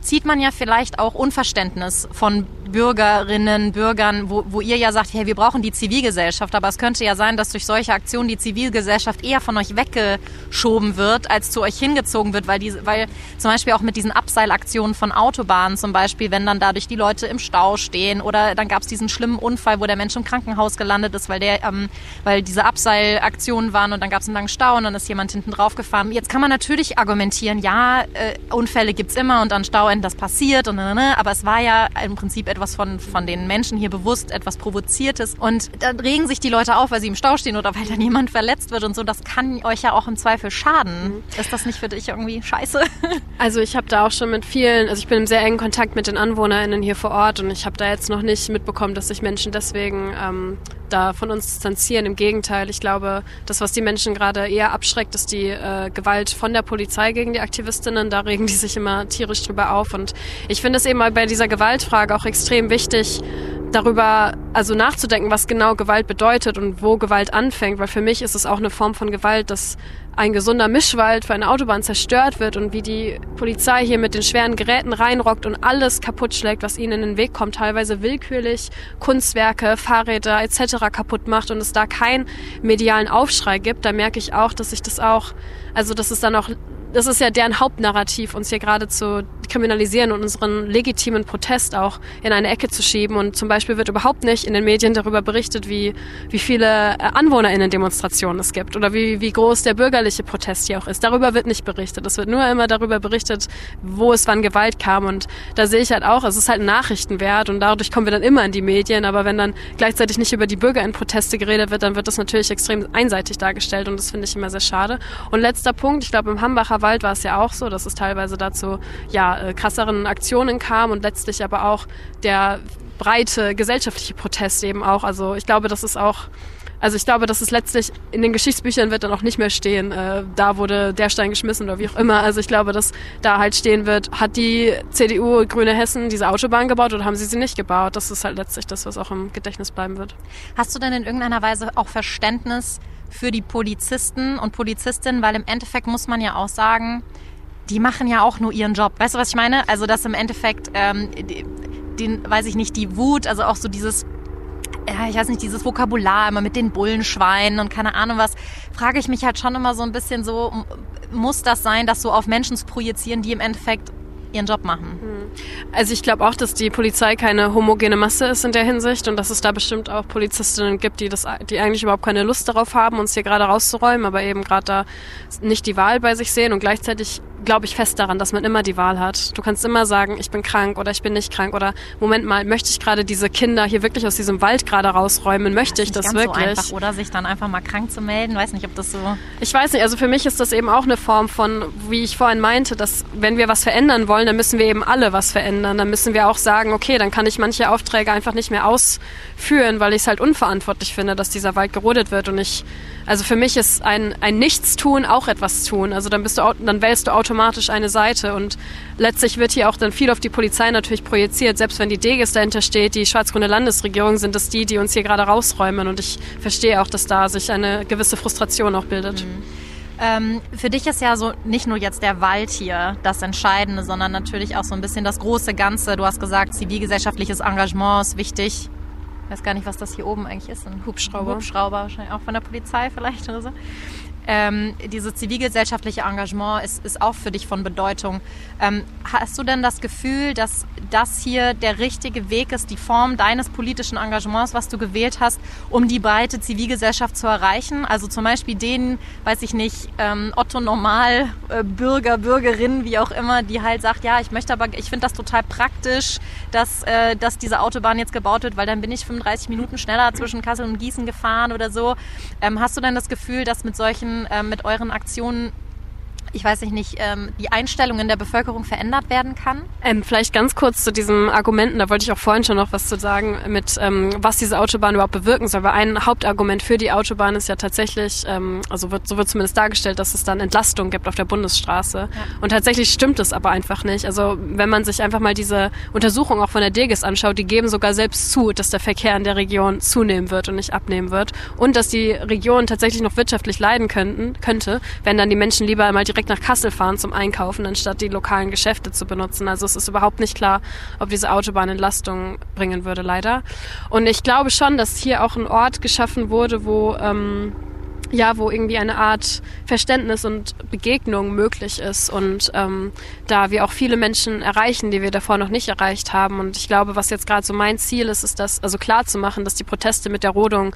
zieht man ja vielleicht auch Unverständnis von Bürgerinnen, Bürgern, wo, wo ihr ja sagt, hey, wir brauchen die Zivilgesellschaft, aber es könnte ja sein, dass durch solche Aktionen die Zivilgesellschaft eher von euch weggeschoben wird, als zu euch hingezogen wird, weil die, weil zum Beispiel auch mit diesen Abseilaktionen von Autobahnen zum Beispiel, wenn dann dadurch die Leute im Stau stehen oder dann gab es diesen schlimmen Unfall, wo der Mensch im Krankenhaus gelandet ist, weil der, ähm, weil diese Abseilaktionen waren und dann gab es einen langen Stau und dann ist jemand hinten drauf gefahren. Jetzt kann man natürlich argumentieren, ja, äh, Unfälle gibt's immer und an Stauenden das passiert und ne, ne, ne, aber es war ja im Prinzip etwas von, von den Menschen hier bewusst, etwas Provoziertes. Und dann regen sich die Leute auf, weil sie im Stau stehen oder weil dann jemand verletzt wird und so. Das kann euch ja auch im Zweifel schaden. Mhm. Ist das nicht für dich irgendwie scheiße? Also ich habe da auch schon mit vielen, also ich bin im sehr engen Kontakt mit den AnwohnerInnen hier vor Ort und ich habe da jetzt noch nicht mitbekommen, dass sich Menschen deswegen ähm, da von uns distanzieren. Im Gegenteil, ich glaube, das, was die Menschen gerade eher abschreckt, ist die äh, Gewalt von der Polizei gegen die Aktivistinnen. Da regen die sich immer tierisch drüber auf. Und ich finde es eben bei dieser Gewaltfrage auch extrem wichtig, darüber also nachzudenken, was genau Gewalt bedeutet und wo Gewalt anfängt, weil für mich ist es auch eine Form von Gewalt, dass ein gesunder Mischwald für eine Autobahn zerstört wird und wie die Polizei hier mit den schweren Geräten reinrockt und alles kaputt schlägt, was ihnen in den Weg kommt, teilweise willkürlich Kunstwerke, Fahrräder etc. kaputt macht und es da keinen medialen Aufschrei gibt, da merke ich auch, dass ich das auch, also dass es dann auch das ist ja deren Hauptnarrativ, uns hier gerade zu kriminalisieren und unseren legitimen Protest auch in eine Ecke zu schieben. Und zum Beispiel wird überhaupt nicht in den Medien darüber berichtet, wie, wie viele äh, AnwohnerInnen-Demonstrationen es gibt oder wie, wie groß der bürgerliche Protest hier auch ist. Darüber wird nicht berichtet. Es wird nur immer darüber berichtet, wo es wann Gewalt kam. Und da sehe ich halt auch, es ist halt Nachrichtenwert und dadurch kommen wir dann immer in die Medien. Aber wenn dann gleichzeitig nicht über die BürgerInnen-Proteste geredet wird, dann wird das natürlich extrem einseitig dargestellt und das finde ich immer sehr schade. Und letzter Punkt, ich glaube im Hambacher Wald war es ja auch so, dass es teilweise dazu ja äh, krasseren Aktionen kam und letztlich aber auch der breite gesellschaftliche Protest eben auch. Also ich glaube, das ist auch also ich glaube, dass es letztlich in den Geschichtsbüchern wird dann auch nicht mehr stehen, äh, da wurde der Stein geschmissen oder wie auch immer. Also ich glaube, dass da halt stehen wird, hat die CDU Grüne Hessen diese Autobahn gebaut oder haben sie sie nicht gebaut? Das ist halt letztlich das, was auch im Gedächtnis bleiben wird. Hast du denn in irgendeiner Weise auch Verständnis für die Polizisten und Polizistinnen? Weil im Endeffekt muss man ja auch sagen, die machen ja auch nur ihren Job. Weißt du, was ich meine? Also, dass im Endeffekt, ähm, den, weiß ich nicht, die Wut, also auch so dieses ja, ich weiß nicht, dieses Vokabular immer mit den Bullenschweinen und keine Ahnung was, frage ich mich halt schon immer so ein bisschen so, muss das sein, das so auf Menschen zu projizieren, die im Endeffekt ihren Job machen. Hm. Also ich glaube auch, dass die Polizei keine homogene Masse ist in der Hinsicht und dass es da bestimmt auch Polizistinnen gibt, die das, die eigentlich überhaupt keine Lust darauf haben, uns hier gerade rauszuräumen, aber eben gerade da nicht die Wahl bei sich sehen und gleichzeitig glaube ich fest daran, dass man immer die Wahl hat. Du kannst immer sagen, ich bin krank oder ich bin nicht krank oder Moment mal, möchte ich gerade diese Kinder hier wirklich aus diesem Wald gerade rausräumen? Möchte ich das ganz wirklich? So einfach, oder sich dann einfach mal krank zu melden. Weiß nicht, ob das so. Ich weiß nicht, also für mich ist das eben auch eine Form von, wie ich vorhin meinte, dass wenn wir was verändern wollen, dann müssen wir eben alle was verändern. Dann müssen wir auch sagen, okay, dann kann ich manche Aufträge einfach nicht mehr ausführen, weil ich es halt unverantwortlich finde, dass dieser Wald gerodet wird und ich also für mich ist ein, ein Nichtstun auch etwas tun. Also dann bist du, dann wählst du automatisch eine Seite und letztlich wird hier auch dann viel auf die Polizei natürlich projiziert. Selbst wenn die Deges dahinter steht, die schwarz-grüne Landesregierung, sind es die, die uns hier gerade rausräumen. Und ich verstehe auch, dass da sich eine gewisse Frustration auch bildet. Mhm. Ähm, für dich ist ja so nicht nur jetzt der Wald hier das Entscheidende, sondern natürlich auch so ein bisschen das große Ganze. Du hast gesagt, zivilgesellschaftliches Engagement ist wichtig. Ich weiß gar nicht, was das hier oben eigentlich ist. Ein Hubschrauber. Ein Hubschrauber, wahrscheinlich auch von der Polizei vielleicht oder so. Ähm, dieses zivilgesellschaftliche Engagement ist, ist auch für dich von Bedeutung. Ähm, hast du denn das Gefühl, dass das hier der richtige Weg ist, die Form deines politischen Engagements, was du gewählt hast, um die breite Zivilgesellschaft zu erreichen? Also zum Beispiel den, weiß ich nicht, ähm, Otto Normal äh, Bürger, Bürgerinnen, wie auch immer, die halt sagt, ja, ich möchte aber, ich finde das total praktisch, dass, äh, dass diese Autobahn jetzt gebaut wird, weil dann bin ich 35 Minuten schneller zwischen Kassel und Gießen gefahren oder so. Ähm, hast du denn das Gefühl, dass mit solchen äh, mit euren Aktionen ich weiß nicht, ähm, die Einstellung in der Bevölkerung verändert werden kann? Ähm, vielleicht ganz kurz zu diesen Argumenten, da wollte ich auch vorhin schon noch was zu sagen, mit ähm, was diese Autobahn überhaupt bewirken soll. Weil ein Hauptargument für die Autobahn ist ja tatsächlich, ähm, also wird, so wird zumindest dargestellt, dass es dann Entlastung gibt auf der Bundesstraße. Ja. Und tatsächlich stimmt es aber einfach nicht. Also wenn man sich einfach mal diese Untersuchung auch von der DEGIS anschaut, die geben sogar selbst zu, dass der Verkehr in der Region zunehmen wird und nicht abnehmen wird. Und dass die Region tatsächlich noch wirtschaftlich leiden könnten, könnte, wenn dann die Menschen lieber mal direkt nach Kassel fahren zum Einkaufen, anstatt die lokalen Geschäfte zu benutzen. Also es ist überhaupt nicht klar, ob diese Autobahn Entlastung bringen würde, leider. Und ich glaube schon, dass hier auch ein Ort geschaffen wurde, wo ähm, ja, wo irgendwie eine Art Verständnis und Begegnung möglich ist und ähm, da wir auch viele Menschen erreichen, die wir davor noch nicht erreicht haben. Und ich glaube, was jetzt gerade so mein Ziel ist, ist das, also klar dass die Proteste mit der Rodung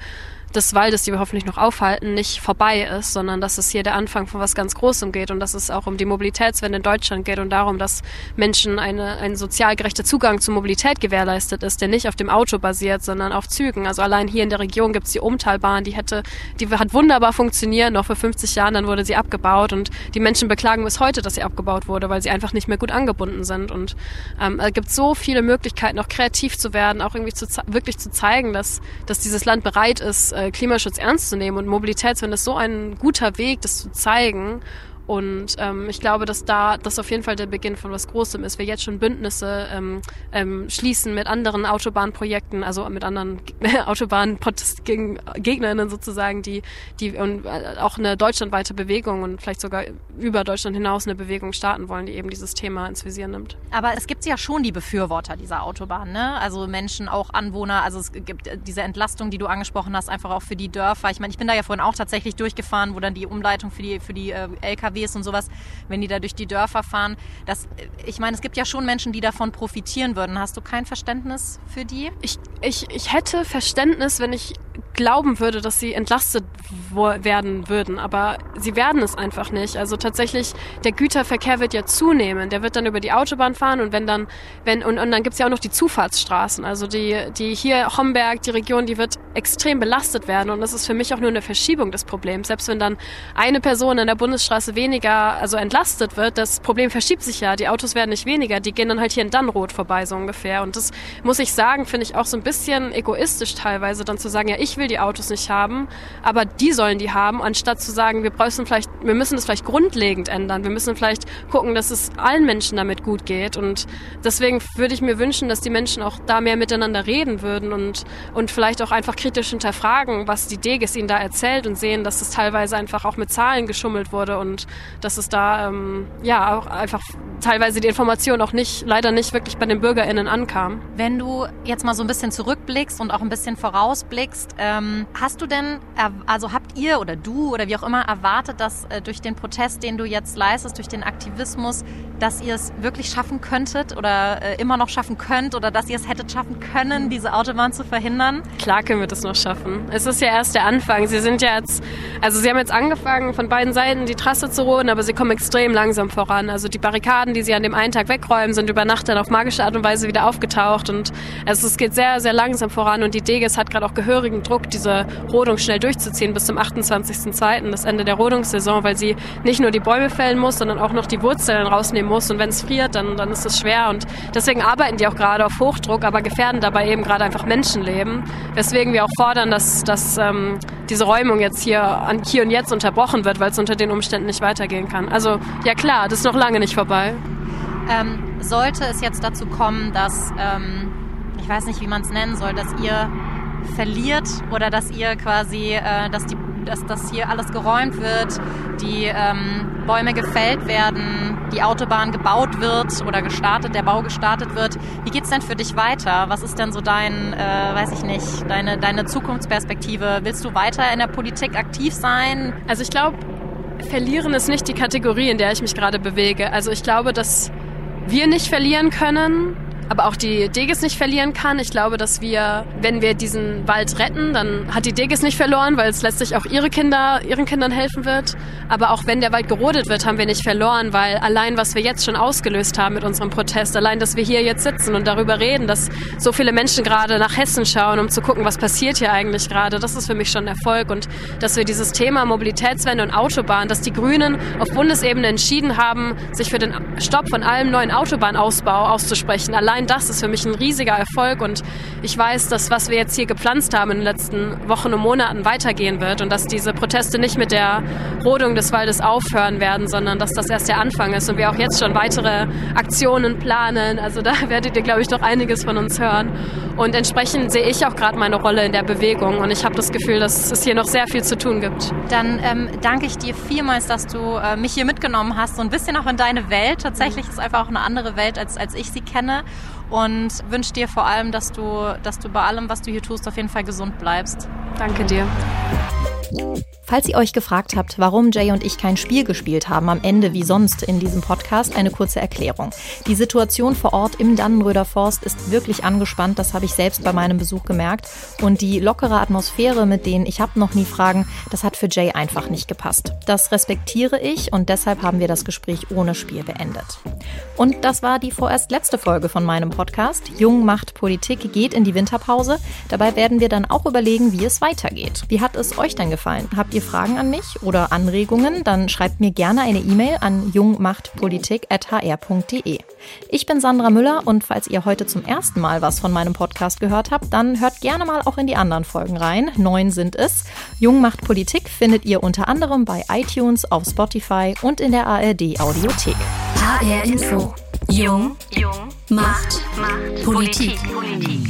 des Waldes, die wir hoffentlich noch aufhalten, nicht vorbei ist, sondern dass es hier der Anfang von was ganz Großem geht und dass es auch um die Mobilitätswende in Deutschland geht und darum, dass Menschen eine, ein sozial gerechter Zugang zur Mobilität gewährleistet ist, der nicht auf dem Auto basiert, sondern auf Zügen. Also allein hier in der Region gibt es die Umtalbahn, die hätte, die hat wunderbar funktioniert, noch vor 50 Jahren, dann wurde sie abgebaut und die Menschen beklagen bis heute, dass sie abgebaut wurde, weil sie einfach nicht mehr gut angebunden sind. Und ähm, es gibt so viele Möglichkeiten, auch kreativ zu werden, auch irgendwie zu, wirklich zu zeigen, dass, dass dieses Land bereit ist, äh, Klimaschutz ernst zu nehmen und Mobilitätswende ist so ein guter Weg, das zu zeigen und ähm, ich glaube, dass da das auf jeden Fall der Beginn von was Großem ist. Wir jetzt schon Bündnisse ähm, ähm, schließen mit anderen Autobahnprojekten, also mit anderen Autobahngegnerinnen sozusagen, die, die und äh, auch eine deutschlandweite Bewegung und vielleicht sogar über Deutschland hinaus eine Bewegung starten wollen, die eben dieses Thema ins Visier nimmt. Aber es gibt ja schon die Befürworter dieser Autobahn, ne? Also Menschen, auch Anwohner, also es gibt diese Entlastung, die du angesprochen hast, einfach auch für die Dörfer. Ich meine, ich bin da ja vorhin auch tatsächlich durchgefahren, wo dann die Umleitung für die, für die äh, LKW LKWs und sowas, wenn die da durch die Dörfer fahren. Das, ich meine, es gibt ja schon Menschen, die davon profitieren würden. Hast du kein Verständnis für die? Ich, ich, ich hätte Verständnis, wenn ich glauben würde, dass sie entlastet werden würden, aber sie werden es einfach nicht. Also tatsächlich, der Güterverkehr wird ja zunehmen. Der wird dann über die Autobahn fahren und wenn dann, wenn, und, und dann gibt's ja auch noch die Zufahrtsstraßen. Also die, die hier Homberg, die Region, die wird extrem belastet werden und das ist für mich auch nur eine Verschiebung des Problems. Selbst wenn dann eine Person an der Bundesstraße weniger, also entlastet wird, das Problem verschiebt sich ja. Die Autos werden nicht weniger, die gehen dann halt hier in Dannrot vorbei, so ungefähr. Und das muss ich sagen, finde ich auch so ein bisschen egoistisch teilweise, dann zu sagen, ja, ich will die Autos nicht haben, aber die sollen die haben, anstatt zu sagen, wir müssen vielleicht, wir müssen das vielleicht grundlegend ändern. Wir müssen vielleicht gucken, dass es allen Menschen damit gut geht. Und deswegen würde ich mir wünschen, dass die Menschen auch da mehr miteinander reden würden und, und vielleicht auch einfach kritisch hinterfragen, was die Deges ihnen da erzählt und sehen, dass es teilweise einfach auch mit Zahlen geschummelt wurde und dass es da ähm, ja auch einfach teilweise die Information auch nicht, leider nicht wirklich bei den BürgerInnen ankam. Wenn du jetzt mal so ein bisschen zurückblickst und auch ein bisschen vorausblickst, äh, ähm, hast du denn, also habt ihr oder du oder wie auch immer erwartet, dass äh, durch den Protest, den du jetzt leistest, durch den Aktivismus, dass ihr es wirklich schaffen könntet oder äh, immer noch schaffen könnt oder dass ihr es hättet schaffen können, diese Autobahn zu verhindern? Klar können wir das noch schaffen. Es ist ja erst der Anfang. Sie sind ja jetzt, also sie haben jetzt angefangen, von beiden Seiten die Trasse zu roden, aber sie kommen extrem langsam voran. Also die Barrikaden, die sie an dem einen Tag wegräumen, sind über Nacht dann auf magische Art und Weise wieder aufgetaucht und also es geht sehr, sehr langsam voran und die Deges hat gerade auch gehörigen Druck, diese Rodung schnell durchzuziehen bis zum 28.02., das Ende der Rodungssaison, weil sie nicht nur die Bäume fällen muss, sondern auch noch die Wurzeln rausnehmen muss und wenn es friert, dann, dann ist es schwer und deswegen arbeiten die auch gerade auf Hochdruck, aber gefährden dabei eben gerade einfach Menschenleben, weswegen wir auch fordern, dass, dass ähm, diese Räumung jetzt hier, an, hier und jetzt unterbrochen wird, weil es unter den Umständen nicht weitergehen kann. Also ja klar, das ist noch lange nicht vorbei. Ähm, sollte es jetzt dazu kommen, dass, ähm, ich weiß nicht, wie man es nennen soll, dass ihr verliert oder dass ihr quasi, äh, dass, die, dass, dass hier alles geräumt wird, die ähm, Bäume gefällt werden, die Autobahn gebaut wird oder gestartet, der Bau gestartet wird. Wie geht's denn für dich weiter? Was ist denn so dein, äh, weiß ich nicht, deine, deine Zukunftsperspektive? Willst du weiter in der Politik aktiv sein? Also ich glaube, verlieren ist nicht die Kategorie, in der ich mich gerade bewege. Also ich glaube, dass wir nicht verlieren können, aber auch die Deges nicht verlieren kann. Ich glaube, dass wir, wenn wir diesen Wald retten, dann hat die Deges nicht verloren, weil es letztlich auch ihre Kinder, ihren Kindern helfen wird. Aber auch wenn der Wald gerodet wird, haben wir nicht verloren, weil allein, was wir jetzt schon ausgelöst haben mit unserem Protest, allein, dass wir hier jetzt sitzen und darüber reden, dass so viele Menschen gerade nach Hessen schauen, um zu gucken, was passiert hier eigentlich gerade, das ist für mich schon ein Erfolg. Und dass wir dieses Thema Mobilitätswende und Autobahn, dass die Grünen auf Bundesebene entschieden haben, sich für den Stopp von allem neuen Autobahnausbau auszusprechen, allein allein das ist für mich ein riesiger Erfolg und ich weiß, dass was wir jetzt hier gepflanzt haben in den letzten Wochen und Monaten weitergehen wird und dass diese Proteste nicht mit der Rodung des Waldes aufhören werden, sondern dass das erst der Anfang ist und wir auch jetzt schon weitere Aktionen planen. Also da werdet ihr, glaube ich, noch einiges von uns hören. Und entsprechend sehe ich auch gerade meine Rolle in der Bewegung und ich habe das Gefühl, dass es hier noch sehr viel zu tun gibt. Dann ähm, danke ich dir vielmals, dass du äh, mich hier mitgenommen hast, so ein bisschen auch in deine Welt. Tatsächlich ist es einfach auch eine andere Welt, als, als ich sie kenne und wünsche dir vor allem, dass du, dass du bei allem, was du hier tust, auf jeden Fall gesund bleibst. Danke dir. Falls ihr euch gefragt habt, warum Jay und ich kein Spiel gespielt haben am Ende wie sonst in diesem Podcast, eine kurze Erklärung. Die Situation vor Ort im Dannenröder Forst ist wirklich angespannt, das habe ich selbst bei meinem Besuch gemerkt. Und die lockere Atmosphäre mit denen ich habe noch nie Fragen, das hat für Jay einfach nicht gepasst. Das respektiere ich und deshalb haben wir das Gespräch ohne Spiel beendet. Und das war die vorerst letzte Folge von meinem Podcast. Jung macht Politik geht in die Winterpause. Dabei werden wir dann auch überlegen, wie es weitergeht. Wie hat es euch denn gefallen? Habt ihr Fragen an mich oder Anregungen, dann schreibt mir gerne eine E-Mail an jungmachtpolitik.hr.de. Ich bin Sandra Müller und falls ihr heute zum ersten Mal was von meinem Podcast gehört habt, dann hört gerne mal auch in die anderen Folgen rein. Neun sind es. Jung macht Politik findet ihr unter anderem bei iTunes, auf Spotify und in der ARD Audiothek. HR Info. Jung, Jung macht, macht Politik. Politik.